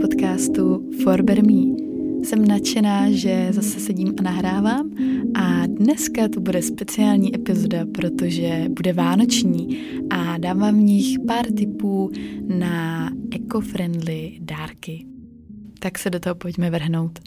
podcastu Forber Me. Jsem nadšená, že zase sedím a nahrávám a dneska to bude speciální epizoda, protože bude vánoční a dám vám v nich pár tipů na eco-friendly dárky. Tak se do toho pojďme vrhnout.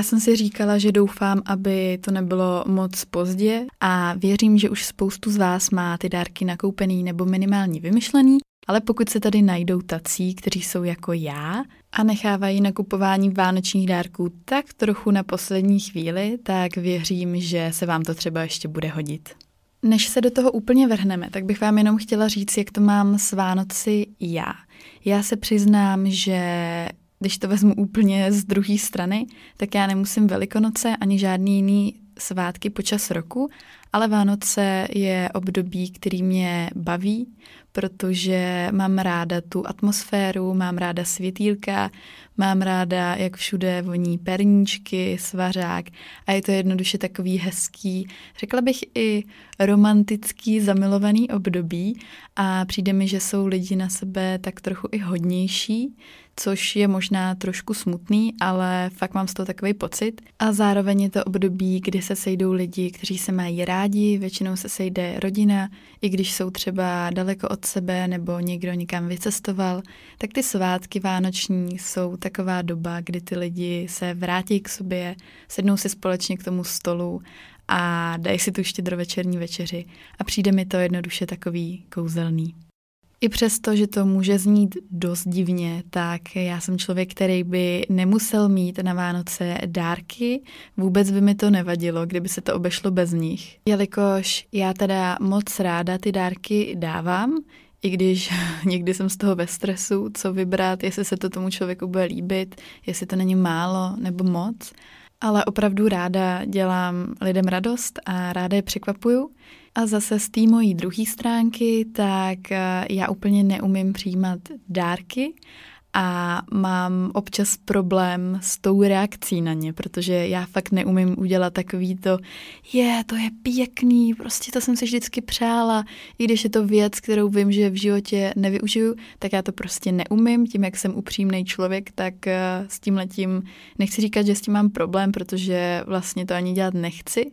Já jsem si říkala, že doufám, aby to nebylo moc pozdě a věřím, že už spoustu z vás má ty dárky nakoupený nebo minimálně vymyšlený, ale pokud se tady najdou tací, kteří jsou jako já a nechávají nakupování vánočních dárků tak trochu na poslední chvíli, tak věřím, že se vám to třeba ještě bude hodit. Než se do toho úplně vrhneme, tak bych vám jenom chtěla říct, jak to mám s Vánoci já. Já se přiznám, že když to vezmu úplně z druhé strany, tak já nemusím Velikonoce ani žádný jiný svátky počas roku, ale Vánoce je období, který mě baví, protože mám ráda tu atmosféru, mám ráda světýlka, mám ráda, jak všude voní perníčky, svařák a je to jednoduše takový hezký, řekla bych i romantický, zamilovaný období a přijde mi, že jsou lidi na sebe tak trochu i hodnější, což je možná trošku smutný, ale fakt mám z toho takový pocit. A zároveň je to období, kdy se sejdou lidi, kteří se mají rádi, většinou se sejde rodina, i když jsou třeba daleko od sebe nebo někdo někam vycestoval, tak ty svátky vánoční jsou taková doba, kdy ty lidi se vrátí k sobě, sednou si společně k tomu stolu a dají si tu štědrovečerní večeři a přijde mi to jednoduše takový kouzelný. I přesto, že to může znít dost divně, tak já jsem člověk, který by nemusel mít na Vánoce dárky. Vůbec by mi to nevadilo, kdyby se to obešlo bez nich. Jelikož já teda moc ráda ty dárky dávám, i když někdy jsem z toho ve stresu, co vybrat, jestli se to tomu člověku bude líbit, jestli to není málo nebo moc. Ale opravdu ráda dělám lidem radost a ráda je překvapuju. A zase z té mojí druhé stránky, tak eh, já úplně neumím přijímat dárky a mám občas problém s tou reakcí na ně, protože já fakt neumím udělat takový to, je, to je pěkný, prostě to jsem si vždycky přála, i když je to věc, kterou vím, že v životě nevyužiju, tak já to prostě neumím, tím, jak jsem upřímný člověk, tak eh, s tím letím nechci říkat, že s tím mám problém, protože vlastně to ani dělat nechci,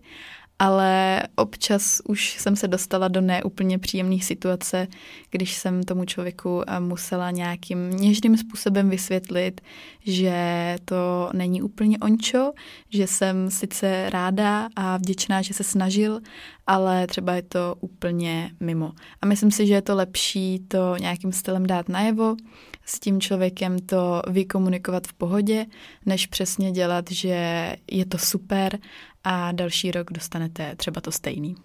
ale občas už jsem se dostala do neúplně příjemných situace, když jsem tomu člověku eh, musela nějakým něžným způsobem vysvětlit, že to není úplně ončo, že jsem sice ráda a vděčná, že se snažil, ale třeba je to úplně mimo. A myslím si, že je to lepší to nějakým stylem dát najevo, s tím člověkem to vykomunikovat v pohodě, než přesně dělat, že je to super a další rok dostanete třeba to stejný.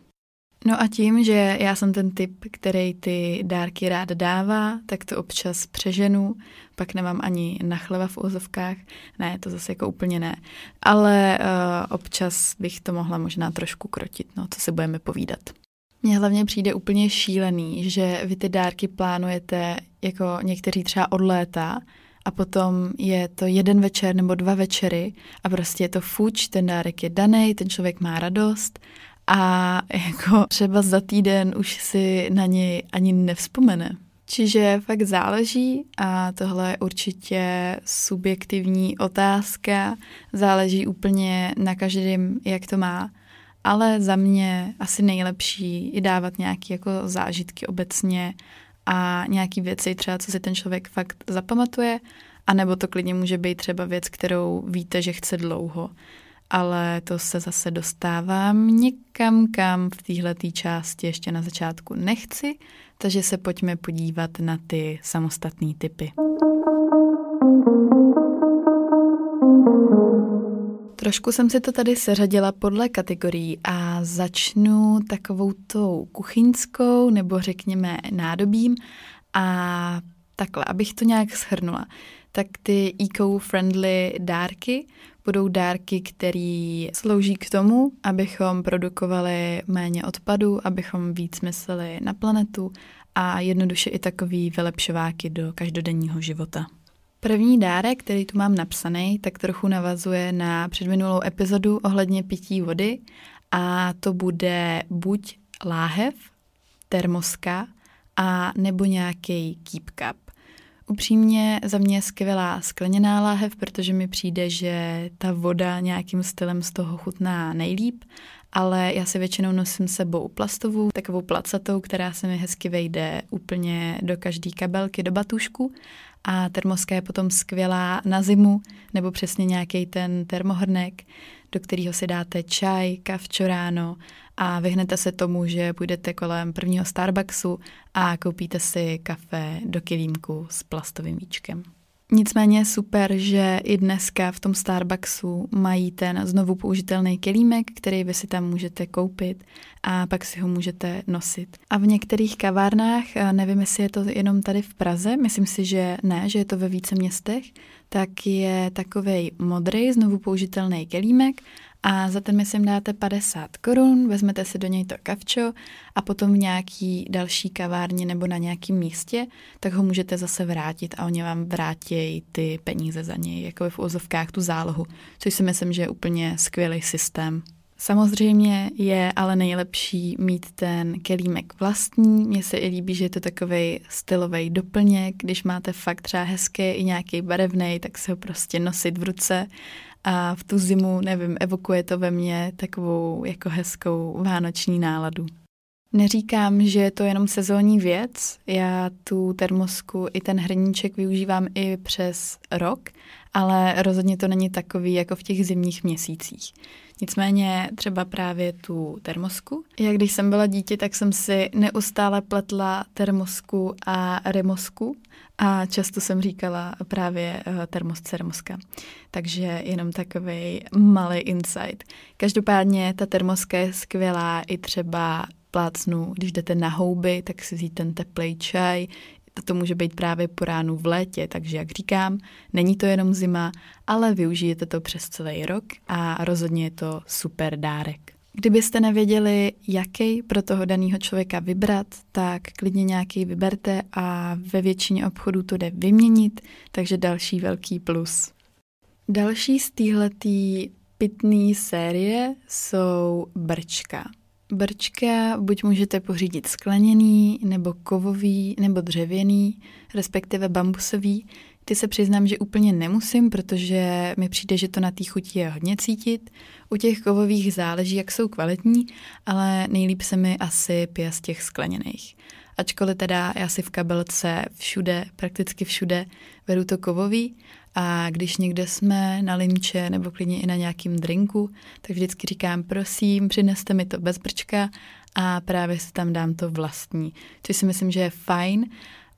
No a tím, že já jsem ten typ, který ty dárky rád dává, tak to občas přeženu, pak nemám ani na chleba v úzovkách, ne, to zase jako úplně ne, ale uh, občas bych to mohla možná trošku krotit, no, co si budeme povídat. Mně hlavně přijde úplně šílený, že vy ty dárky plánujete jako někteří třeba od léta a potom je to jeden večer nebo dva večery a prostě je to fuč, ten dárek je daný, ten člověk má radost a jako třeba za týden už si na něj ani nevzpomene. Čiže fakt záleží a tohle je určitě subjektivní otázka, záleží úplně na každém, jak to má ale za mě asi nejlepší i dávat nějaké jako zážitky obecně a nějaký věci třeba, co si ten člověk fakt zapamatuje, anebo to klidně může být třeba věc, kterou víte, že chce dlouho. Ale to se zase dostávám někam, kam v téhle části ještě na začátku nechci, takže se pojďme podívat na ty samostatné typy. Trošku jsem si to tady seřadila podle kategorií a začnu takovou tou kuchyňskou nebo řekněme nádobím a takhle, abych to nějak shrnula. Tak ty eco-friendly dárky budou dárky, které slouží k tomu, abychom produkovali méně odpadu, abychom víc mysleli na planetu a jednoduše i takový vylepšováky do každodenního života. První dárek, který tu mám napsaný, tak trochu navazuje na předminulou epizodu ohledně pití vody a to bude buď láhev, termoska a nebo nějaký keep cup. Upřímně za mě je skvělá skleněná láhev, protože mi přijde, že ta voda nějakým stylem z toho chutná nejlíp, ale já si většinou nosím sebou plastovou, takovou placatou, která se mi hezky vejde úplně do každé kabelky, do batušku a termoska je potom skvělá na zimu, nebo přesně nějaký ten termohrnek, do kterého si dáte čaj, kavčo ráno a vyhnete se tomu, že půjdete kolem prvního Starbucksu a koupíte si kafe do kilímku s plastovým víčkem. Nicméně je super, že i dneska v tom Starbucksu mají ten znovu použitelný kelímek, který vy si tam můžete koupit a pak si ho můžete nosit. A v některých kavárnách, nevím, jestli je to jenom tady v Praze, myslím si, že ne, že je to ve více městech, tak je takovej modrý znovu použitelný kelímek a za ten myslím dáte 50 korun, vezmete si do něj to kavčo a potom v nějaký další kavárně nebo na nějakém místě, tak ho můžete zase vrátit a oni vám vrátí ty peníze za něj, jako v úzovkách tu zálohu, což si myslím, že je úplně skvělý systém. Samozřejmě je ale nejlepší mít ten kelímek vlastní. Mně se i líbí, že je to takový stylový doplněk. Když máte fakt třeba hezký i nějaký barevný, tak se ho prostě nosit v ruce a v tu zimu, nevím, evokuje to ve mně takovou jako hezkou vánoční náladu. Neříkám, že je to jenom sezónní věc. Já tu termosku i ten hrníček využívám i přes rok, ale rozhodně to není takový jako v těch zimních měsících. Nicméně třeba právě tu termosku. Já když jsem byla dítě, tak jsem si neustále pletla termosku a remosku a často jsem říkala právě eh, termosce remoska. Takže jenom takový malý insight. Každopádně ta termoska je skvělá i třeba plácnu, když jdete na houby, tak si vzít ten teplý čaj, to může být právě po ránu v létě, takže jak říkám, není to jenom zima, ale využijete to přes celý rok a rozhodně je to super dárek. Kdybyste nevěděli, jaký pro toho daného člověka vybrat, tak klidně nějaký vyberte a ve většině obchodů to jde vyměnit, takže další velký plus. Další z téhletý pitný série jsou brčka. Brčka buď můžete pořídit skleněný, nebo kovový, nebo dřevěný, respektive bambusový. Ty se přiznám, že úplně nemusím, protože mi přijde, že to na té chuti je hodně cítit. U těch kovových záleží, jak jsou kvalitní, ale nejlíp se mi asi pije z těch skleněných. Ačkoliv teda já si v kabelce všude, prakticky všude, vedu to kovový a když někde jsme na linče nebo klidně i na nějakým drinku, tak vždycky říkám, prosím, přineste mi to bez brčka a právě si tam dám to vlastní, což si myslím, že je fajn.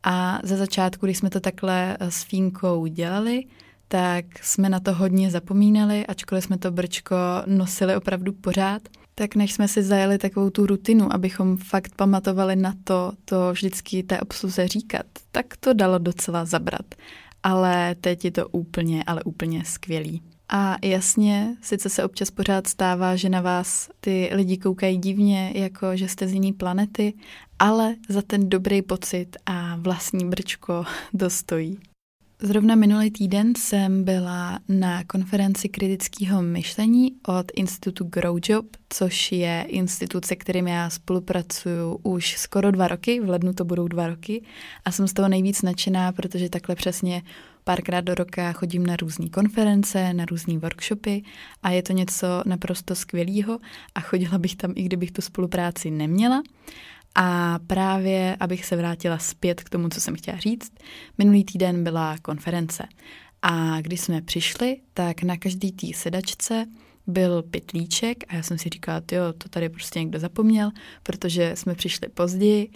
A za začátku, když jsme to takhle s Fínkou dělali, tak jsme na to hodně zapomínali, ačkoliv jsme to brčko nosili opravdu pořád. Tak než jsme si zajeli takovou tu rutinu, abychom fakt pamatovali na to, to vždycky té obsluze říkat, tak to dalo docela zabrat ale teď je to úplně, ale úplně skvělý. A jasně, sice se občas pořád stává, že na vás ty lidi koukají divně, jako že jste z jiné planety, ale za ten dobrý pocit a vlastní brčko dostojí. Zrovna minulý týden jsem byla na konferenci kritického myšlení od institutu Growjob, což je institut, se kterým já spolupracuju už skoro dva roky, v lednu to budou dva roky a jsem z toho nejvíc nadšená, protože takhle přesně párkrát do roka chodím na různé konference, na různé workshopy a je to něco naprosto skvělého a chodila bych tam, i kdybych tu spolupráci neměla. A právě, abych se vrátila zpět k tomu, co jsem chtěla říct, minulý týden byla konference. A když jsme přišli, tak na každý té sedačce byl pitlíček a já jsem si říkala, jo, to tady prostě někdo zapomněl, protože jsme přišli později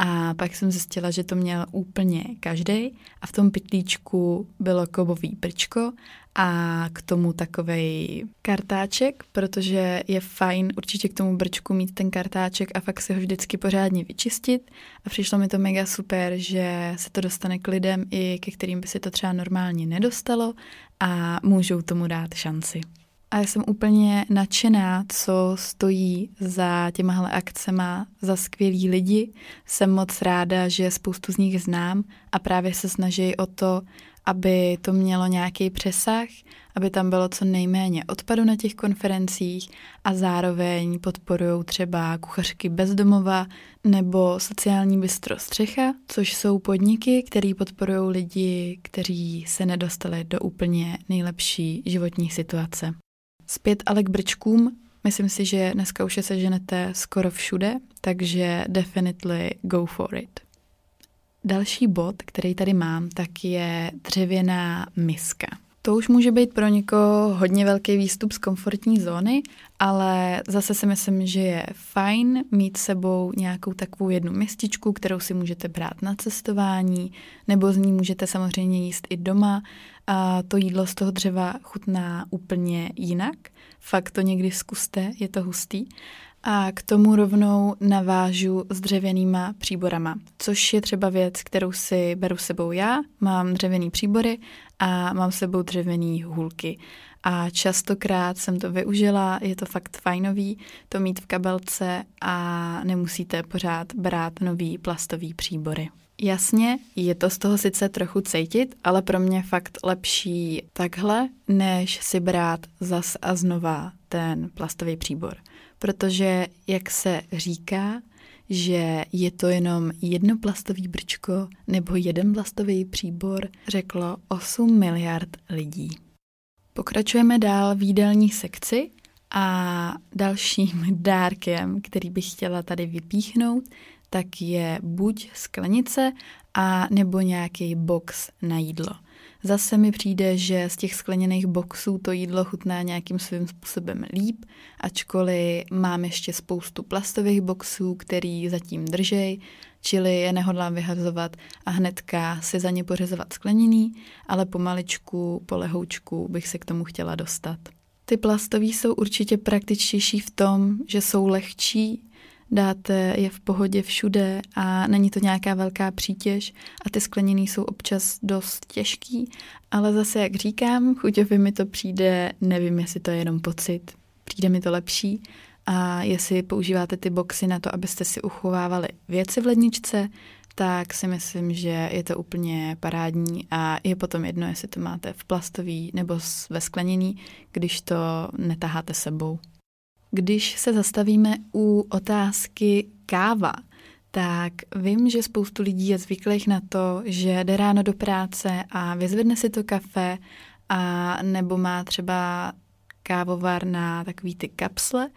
a pak jsem zjistila, že to měl úplně každý a v tom pytlíčku bylo kovový brčko a k tomu takový kartáček, protože je fajn určitě k tomu brčku mít ten kartáček a fakt si ho vždycky pořádně vyčistit. A přišlo mi to mega super, že se to dostane k lidem i ke kterým by se to třeba normálně nedostalo a můžou tomu dát šanci. A já jsem úplně nadšená, co stojí za těmahle akcema, za skvělí lidi. Jsem moc ráda, že spoustu z nich znám a právě se snaží o to, aby to mělo nějaký přesah, aby tam bylo co nejméně odpadu na těch konferencích a zároveň podporují třeba kuchařky bezdomova nebo sociální bystro Střecha, což jsou podniky, které podporují lidi, kteří se nedostali do úplně nejlepší životní situace. Zpět ale k brčkům, myslím si, že dneska už je seženete skoro všude, takže definitely go for it. Další bod, který tady mám, tak je dřevěná miska. To už může být pro někoho hodně velký výstup z komfortní zóny, ale zase si myslím, že je fajn mít sebou nějakou takovou jednu mističku, kterou si můžete brát na cestování, nebo z ní můžete samozřejmě jíst i doma. A to jídlo z toho dřeva chutná úplně jinak. Fakt to někdy zkuste, je to hustý. A k tomu rovnou navážu s dřevěnýma příborama, což je třeba věc, kterou si beru sebou já. Mám dřevěný příbory a mám sebou dřevěný hůlky. A častokrát jsem to využila, je to fakt fajnový to mít v kabelce a nemusíte pořád brát nový plastový příbory. Jasně, je to z toho sice trochu cítit, ale pro mě fakt lepší takhle, než si brát zas a znova ten plastový příbor protože, jak se říká, že je to jenom jedno plastový brčko nebo jeden plastový příbor, řeklo 8 miliard lidí. Pokračujeme dál v jídelní sekci a dalším dárkem, který bych chtěla tady vypíchnout, tak je buď sklenice a nebo nějaký box na jídlo. Zase mi přijde, že z těch skleněných boxů to jídlo chutná nějakým svým způsobem líp, ačkoliv mám ještě spoustu plastových boxů, který zatím držej, čili je nehodlám vyhazovat a hnedka si za ně pořezovat skleněný, ale pomaličku, po lehoučku bych se k tomu chtěla dostat. Ty plastový jsou určitě praktičtější v tom, že jsou lehčí, dáte je v pohodě všude a není to nějaká velká přítěž a ty skleněný jsou občas dost těžký, ale zase, jak říkám, chuťově mi to přijde, nevím, jestli to je jenom pocit, přijde mi to lepší a jestli používáte ty boxy na to, abyste si uchovávali věci v ledničce, tak si myslím, že je to úplně parádní a je potom jedno, jestli to máte v plastový nebo ve skleněný, když to netaháte sebou. Když se zastavíme u otázky káva, tak vím, že spoustu lidí je zvyklých na to, že jde ráno do práce a vyzvedne si to kafe a nebo má třeba kávovar na takový ty kapsle,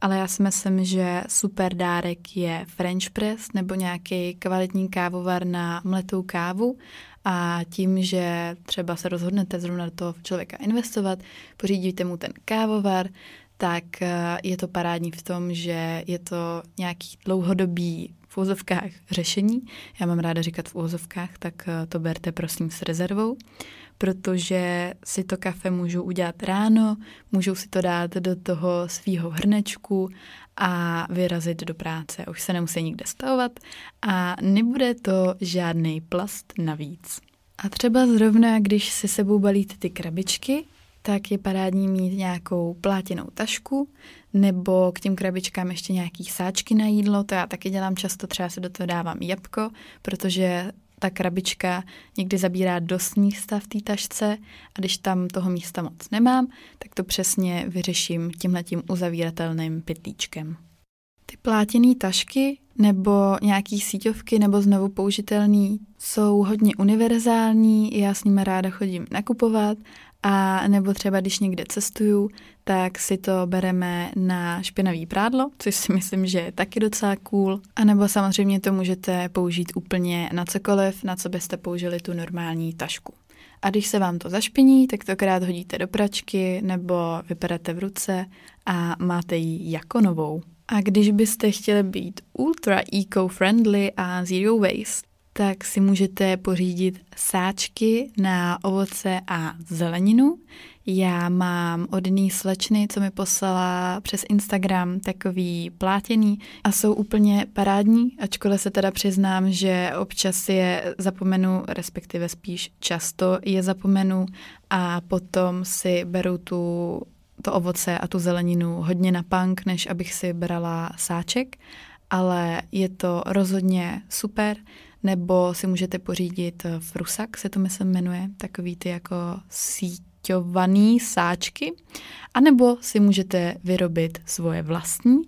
ale já si myslím, že super dárek je French press nebo nějaký kvalitní kávovar na mletou kávu. A tím, že třeba se rozhodnete zrovna do toho člověka investovat, pořídíte mu ten kávovar, tak eh, je to parádní v tom, že je to nějaký dlouhodobý v úzovkách řešení. Já mám ráda říkat v úzovkách, tak eh, to berte prosím s rezervou, protože si to kafe můžu udělat ráno, můžou si to dát do toho svýho hrnečku a vyrazit do práce. Už se nemusí nikde stavovat a nebude to žádný plast navíc. A třeba zrovna, když si sebou balíte ty krabičky, tak je parádní mít nějakou plátěnou tašku nebo k těm krabičkám ještě nějaký sáčky na jídlo. To já taky dělám často, třeba se do toho dávám jabko, protože ta krabička někdy zabírá dost místa v té tašce a když tam toho místa moc nemám, tak to přesně vyřeším tímhletím uzavíratelným pytlíčkem. Ty plátěné tašky nebo nějaký síťovky nebo znovu použitelný jsou hodně univerzální, já s nimi ráda chodím nakupovat a nebo třeba když někde cestuju, tak si to bereme na špinavý prádlo, což si myslím, že je taky docela cool. A nebo samozřejmě to můžete použít úplně na cokoliv, na co byste použili tu normální tašku. A když se vám to zašpiní, tak to krát hodíte do pračky nebo vyperete v ruce a máte ji jako novou. A když byste chtěli být ultra eco-friendly a zero waste, tak si můžete pořídit sáčky na ovoce a zeleninu. Já mám od jedné slečny, co mi poslala přes Instagram, takový plátěný a jsou úplně parádní, ačkoliv se teda přiznám, že občas je zapomenu, respektive spíš často je zapomenu a potom si beru tu to ovoce a tu zeleninu hodně na punk, než abych si brala sáček, ale je to rozhodně super nebo si můžete pořídit frusak, se to myslím jmenuje, takový ty jako síťovaný sáčky, anebo si můžete vyrobit svoje vlastní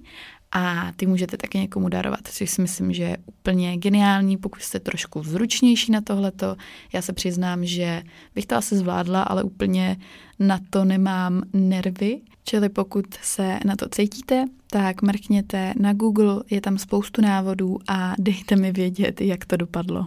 a ty můžete taky někomu darovat, což si myslím, že je úplně geniální, pokud jste trošku zručnější na tohleto. Já se přiznám, že bych to asi zvládla, ale úplně na to nemám nervy, čili pokud se na to cítíte, tak mrkněte na Google, je tam spoustu návodů a dejte mi vědět, jak to dopadlo.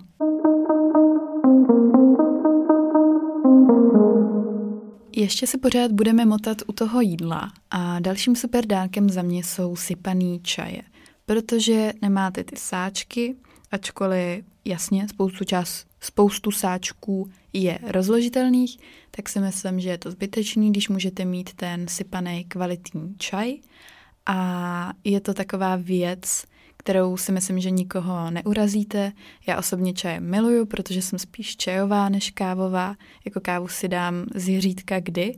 Ještě se pořád budeme motat u toho jídla a dalším super dárkem za mě jsou sypaný čaje, protože nemáte ty sáčky, ačkoliv jasně spoustu, čas, spoustu sáčků je rozložitelných, tak si myslím, že je to zbytečný, když můžete mít ten sypaný kvalitní čaj a je to taková věc, kterou si myslím, že nikoho neurazíte. Já osobně čaje miluju, protože jsem spíš čajová než kávová. Jako kávu si dám z řídka kdy.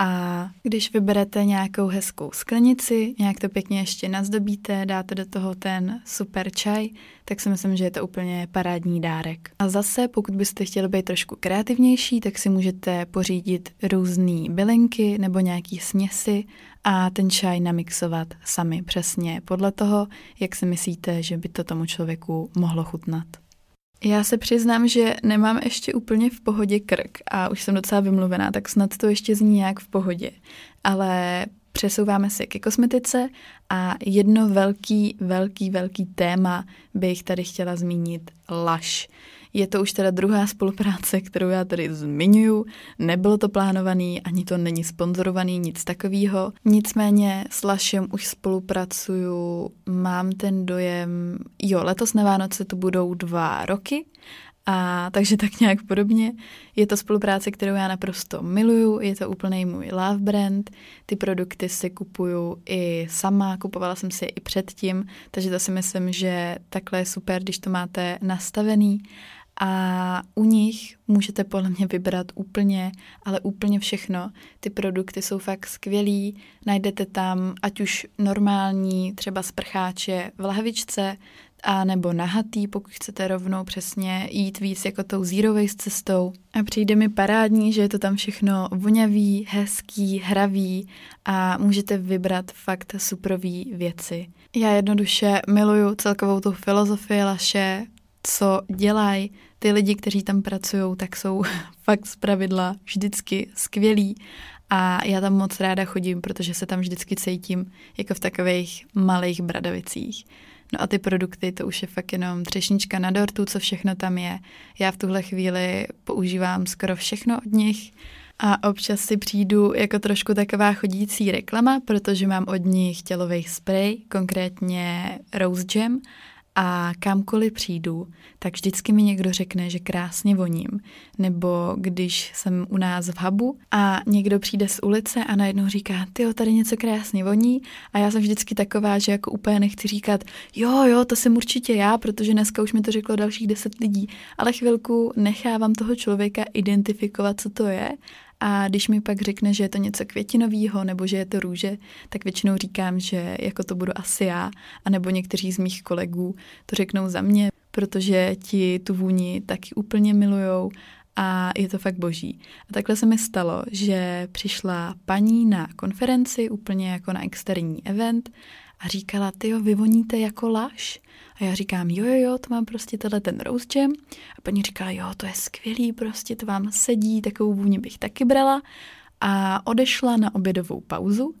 A když vyberete nějakou hezkou sklenici, nějak to pěkně ještě nazdobíte, dáte do toho ten super čaj, tak si myslím, že je to úplně parádní dárek. A zase, pokud byste chtěli být trošku kreativnější, tak si můžete pořídit různé bylinky nebo nějaký směsi a ten čaj namixovat sami přesně podle toho, jak si myslíte, že by to tomu člověku mohlo chutnat. Já se přiznám, že nemám ještě úplně v pohodě krk a už jsem docela vymluvená, tak snad to ještě zní nějak v pohodě. Ale přesouváme se ke kosmetice a jedno velký, velký, velký téma bych tady chtěla zmínit laš. Je to už teda druhá spolupráce, kterou já tady zmiňuju. Nebylo to plánovaný, ani to není sponzorovaný, nic takového. Nicméně s Lašem už spolupracuju, mám ten dojem, jo, letos na Vánoce to budou dva roky, a takže tak nějak podobně. Je to spolupráce, kterou já naprosto miluju, je to úplný můj love brand. Ty produkty si kupuju i sama, kupovala jsem si je i předtím, takže to si myslím, že takhle je super, když to máte nastavený a u nich můžete podle mě vybrat úplně, ale úplně všechno. Ty produkty jsou fakt skvělý, najdete tam ať už normální, třeba sprcháče v lahvičce, a nebo nahatý, pokud chcete rovnou přesně jít víc jako tou zero waste cestou. A přijde mi parádní, že je to tam všechno vonavý, hezký, hravý a můžete vybrat fakt superový věci. Já jednoduše miluju celkovou tu filozofii Laše, co dělají ty lidi, kteří tam pracují, tak jsou fakt z pravidla vždycky skvělí a já tam moc ráda chodím, protože se tam vždycky cítím jako v takových malých bradavicích. No a ty produkty, to už je fakt jenom třešnička na dortu, co všechno tam je. Já v tuhle chvíli používám skoro všechno od nich a občas si přijdu jako trošku taková chodící reklama, protože mám od nich tělový spray, konkrétně Rose Jam a kamkoliv přijdu, tak vždycky mi někdo řekne, že krásně voním. Nebo když jsem u nás v hubu a někdo přijde z ulice a najednou říká, ty tady něco krásně voní. A já jsem vždycky taková, že jako úplně nechci říkat, jo, jo, to jsem určitě já, protože dneska už mi to řeklo dalších deset lidí, ale chvilku nechávám toho člověka identifikovat, co to je a když mi pak řekne, že je to něco květinového nebo že je to růže, tak většinou říkám, že jako to budu asi já, a nebo někteří z mých kolegů to řeknou za mě, protože ti tu vůni taky úplně milujou a je to fakt boží. A takhle se mi stalo, že přišla paní na konferenci, úplně jako na externí event a říkala, ty jo, vy voníte jako laš. A já říkám, jo, jo, jo, to mám prostě tenhle ten rose jam. A paní říká, jo, to je skvělý, prostě to vám sedí, takovou vůni bych taky brala. A odešla na obědovou pauzu,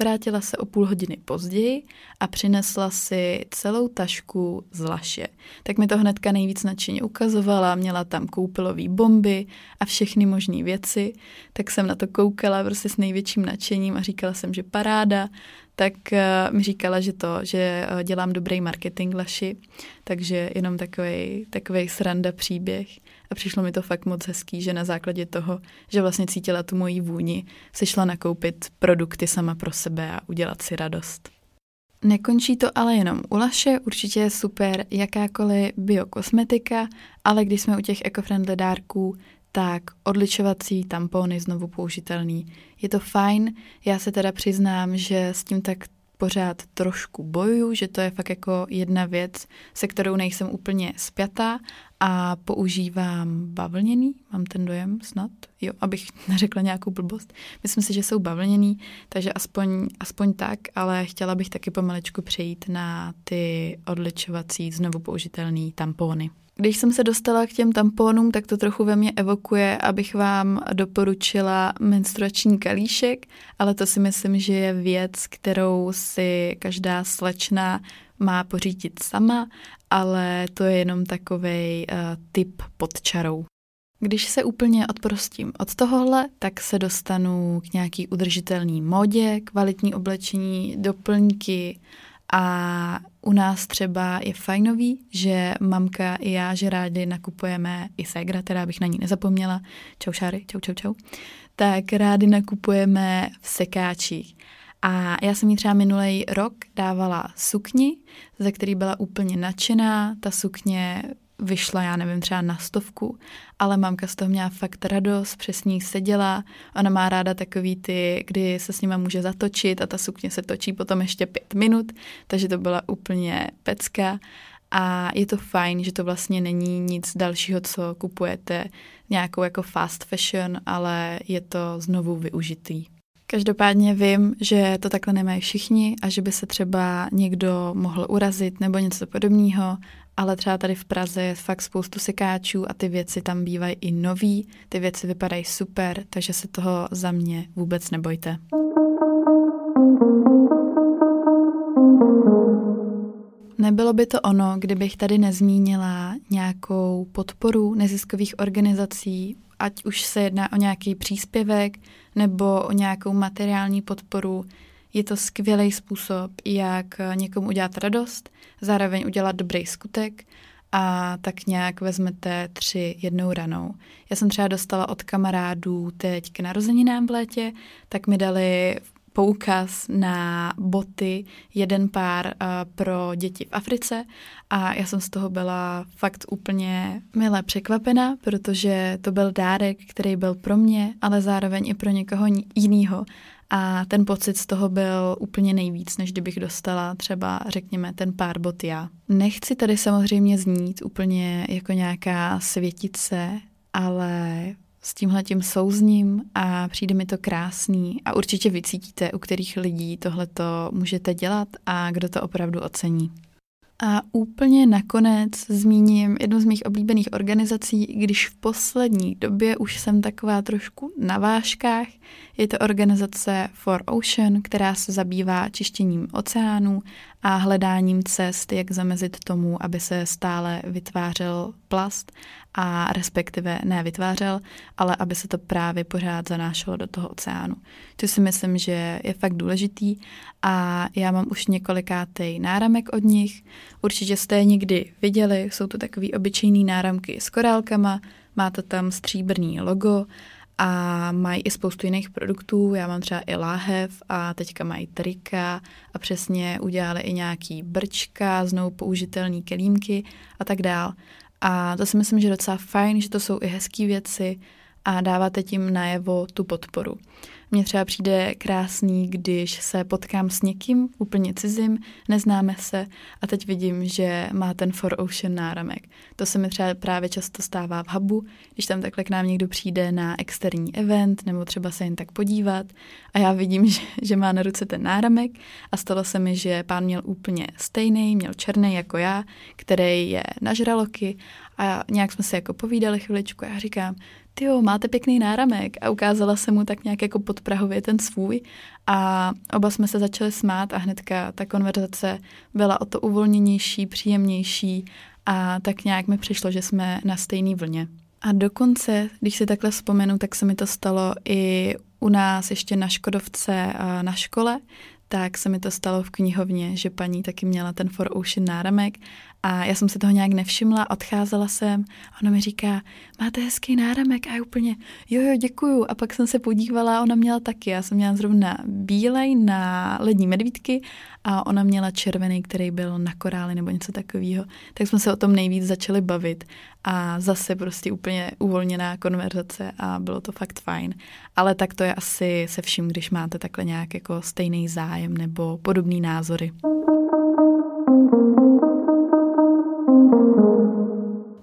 vrátila se o půl hodiny později a přinesla si celou tašku z laše. Tak mi to hnedka nejvíc nadšeně ukazovala, měla tam koupilový bomby a všechny možné věci, tak jsem na to koukala prostě s největším nadšením a říkala jsem, že paráda, tak uh, mi říkala, že to, že uh, dělám dobrý marketing laši, takže jenom takový, takový sranda příběh. A přišlo mi to fakt moc hezký, že na základě toho, že vlastně cítila tu moji vůni, si šla nakoupit produkty sama pro sebe a udělat si radost. Nekončí to ale jenom u Laše, určitě je super jakákoliv biokosmetika, ale když jsme u těch eco-friendly dárků, tak odličovací tampony znovu použitelný. Je to fajn, já se teda přiznám, že s tím tak pořád trošku bojuju, že to je fakt jako jedna věc, se kterou nejsem úplně spjatá a používám bavlněný, mám ten dojem snad, jo, abych neřekla nějakou blbost. Myslím si, že jsou bavlněný, takže aspoň, aspoň tak, ale chtěla bych taky pomalečku přejít na ty odličovací znovu použitelné tampony. Když jsem se dostala k těm tamponům, tak to trochu ve mně evokuje, abych vám doporučila menstruační kalíšek, ale to si myslím, že je věc, kterou si každá slečna má pořídit sama, ale to je jenom takový uh, tip pod čarou. Když se úplně odprostím od tohohle, tak se dostanu k nějaký udržitelný modě, kvalitní oblečení, doplňky a u nás třeba je fajnový, že mamka i já, že rádi nakupujeme, i Segra, teda bych na ní nezapomněla, čau šáry, čau, čau, čau, tak rádi nakupujeme v sekáčích. A já jsem jí třeba minulý rok dávala sukni, ze který byla úplně nadšená. Ta sukně vyšla, já nevím, třeba na stovku, ale mamka z toho měla fakt radost, přesně seděla. Ona má ráda takový ty, kdy se s nima může zatočit a ta sukně se točí potom ještě pět minut, takže to byla úplně pecka. A je to fajn, že to vlastně není nic dalšího, co kupujete nějakou jako fast fashion, ale je to znovu využitý. Každopádně vím, že to takhle nemají všichni a že by se třeba někdo mohl urazit nebo něco podobného, ale třeba tady v Praze je fakt spoustu sekáčů a ty věci tam bývají i nový, ty věci vypadají super, takže se toho za mě vůbec nebojte. Nebylo by to ono, kdybych tady nezmínila nějakou podporu neziskových organizací, ať už se jedná o nějaký příspěvek nebo o nějakou materiální podporu. Je to skvělý způsob, jak někomu udělat radost, zároveň udělat dobrý skutek a tak nějak vezmete tři jednou ranou. Já jsem třeba dostala od kamarádů teď k narozeninám v létě, tak mi dali poukaz na boty, jeden pár uh, pro děti v Africe a já jsem z toho byla fakt úplně milé překvapena, protože to byl dárek, který byl pro mě, ale zároveň i pro někoho jiného. A ten pocit z toho byl úplně nejvíc, než kdybych dostala třeba, řekněme, ten pár bot já. Nechci tady samozřejmě znít úplně jako nějaká světice, ale s tímhletím souzním a přijde mi to krásný a určitě vycítíte, u kterých lidí tohle to můžete dělat a kdo to opravdu ocení. A úplně nakonec zmíním jednu z mých oblíbených organizací, když v poslední době už jsem taková trošku na vážkách. Je to organizace For Ocean, která se zabývá čištěním oceánů a hledáním cest, jak zamezit tomu, aby se stále vytvářel plast a respektive ne vytvářel, ale aby se to právě pořád zanášelo do toho oceánu. To si myslím, že je fakt důležitý a já mám už několikátý náramek od nich. Určitě jste je někdy viděli, jsou to takový obyčejný náramky s korálkama, má to tam stříbrný logo a mají i spoustu jiných produktů. Já mám třeba i láhev a teďka mají trika a přesně udělali i nějaký brčka, znovu použitelné kelímky a tak dál. A to si myslím, že je docela fajn, že to jsou i hezké věci a dáváte tím najevo tu podporu. Mně třeba přijde krásný, když se potkám s někým úplně cizím, neznáme se a teď vidím, že má ten For Ocean náramek. To se mi třeba právě často stává v hubu, když tam takhle k nám někdo přijde na externí event nebo třeba se jen tak podívat a já vidím, že, že má na ruce ten náramek a stalo se mi, že pán měl úplně stejný, měl černý jako já, který je na žraloky a nějak jsme se jako povídali chviličku a já říkám, ty jo, máte pěkný náramek a ukázala se mu tak nějak jako podprahově ten svůj a oba jsme se začali smát a hnedka ta konverzace byla o to uvolněnější, příjemnější a tak nějak mi přišlo, že jsme na stejné vlně. A dokonce, když si takhle vzpomenu, tak se mi to stalo i u nás ještě na Škodovce na škole, tak se mi to stalo v knihovně, že paní taky měla ten For Ocean náramek A já jsem se toho nějak nevšimla, odcházela jsem a ona mi říká, máte hezký náramek a já úplně, jo, jo, děkuju. A pak jsem se podívala, ona měla taky, já jsem měla zrovna bílej na lední medvídky a ona měla červený, který byl na koráli nebo něco takového. Tak jsme se o tom nejvíc začali bavit a zase prostě úplně uvolněná konverzace a bylo to fakt fajn. Ale tak to je asi se vším, když máte takhle nějak jako stejný zájem nebo podobný názory.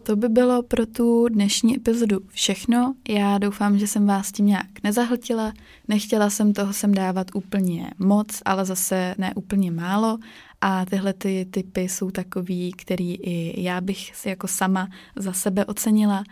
To by bylo pro tu dnešní epizodu všechno. Já doufám, že jsem vás tím nějak nezahltila. Nechtěla jsem toho sem dávat úplně moc, ale zase ne úplně málo. A tyhle ty typy jsou takový, který i já bych si jako sama za sebe ocenila.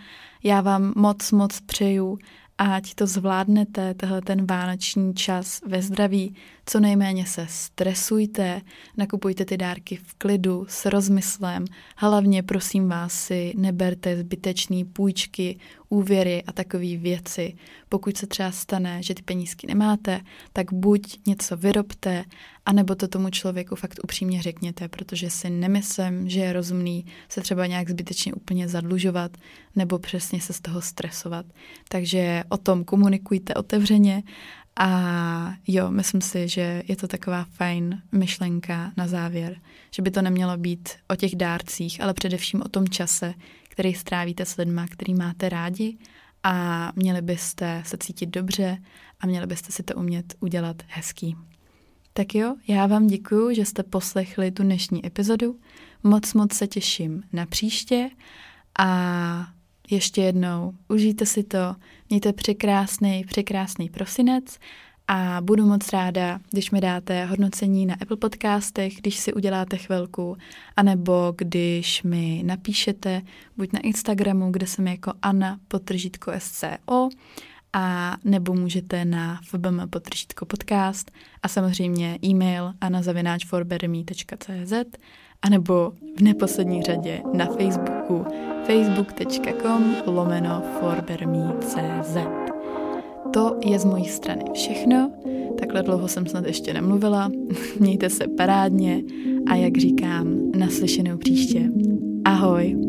Já vám moc, moc přeju, ať to zvládnete, tehle ten vánoční čas ve zdraví, co nejméně se stresujte, nakupujte ty dárky v klidu, s rozmyslem, hlavně prosím vás si neberte zbytečný půjčky, úvěry a takové věci. Pokud se třeba stane, že ty penízky nemáte, tak buď něco vyrobte, anebo to tomu člověku fakt upřímně řekněte, protože si nemyslím, že je rozumný se třeba nějak zbytečně úplně zadlužovat nebo přesně se z toho stresovat. Takže o tom komunikujte otevřeně a jo, myslím si, že je to taková fajn myšlenka na závěr, že by to nemělo být o těch dárcích, ale především o tom čase, který strávíte s lidma, který máte rádi a měli byste se cítit dobře a měli byste si to umět udělat hezký. Tak jo, já vám děkuju, že jste poslechli tu dnešní epizodu. Moc, moc se těším na příště a ještě jednou užijte si to, mějte překrásný, překrásný prosinec a budu moc ráda, když mi dáte hodnocení na Apple podcastech, když si uděláte chvilku, anebo když mi napíšete buď na Instagramu, kde jsem jako Anna potržítko SCO, a nebo můžete na fbm potržítko podcast a samozřejmě e-mail anazavináčforbermy.cz a nebo v neposlední řadě na Facebooku facebook.com lomeno forberme.cz To je z mojí strany všechno. Takhle dlouho jsem snad ještě nemluvila. Mějte se parádně a jak říkám, naslyšenou příště. Ahoj!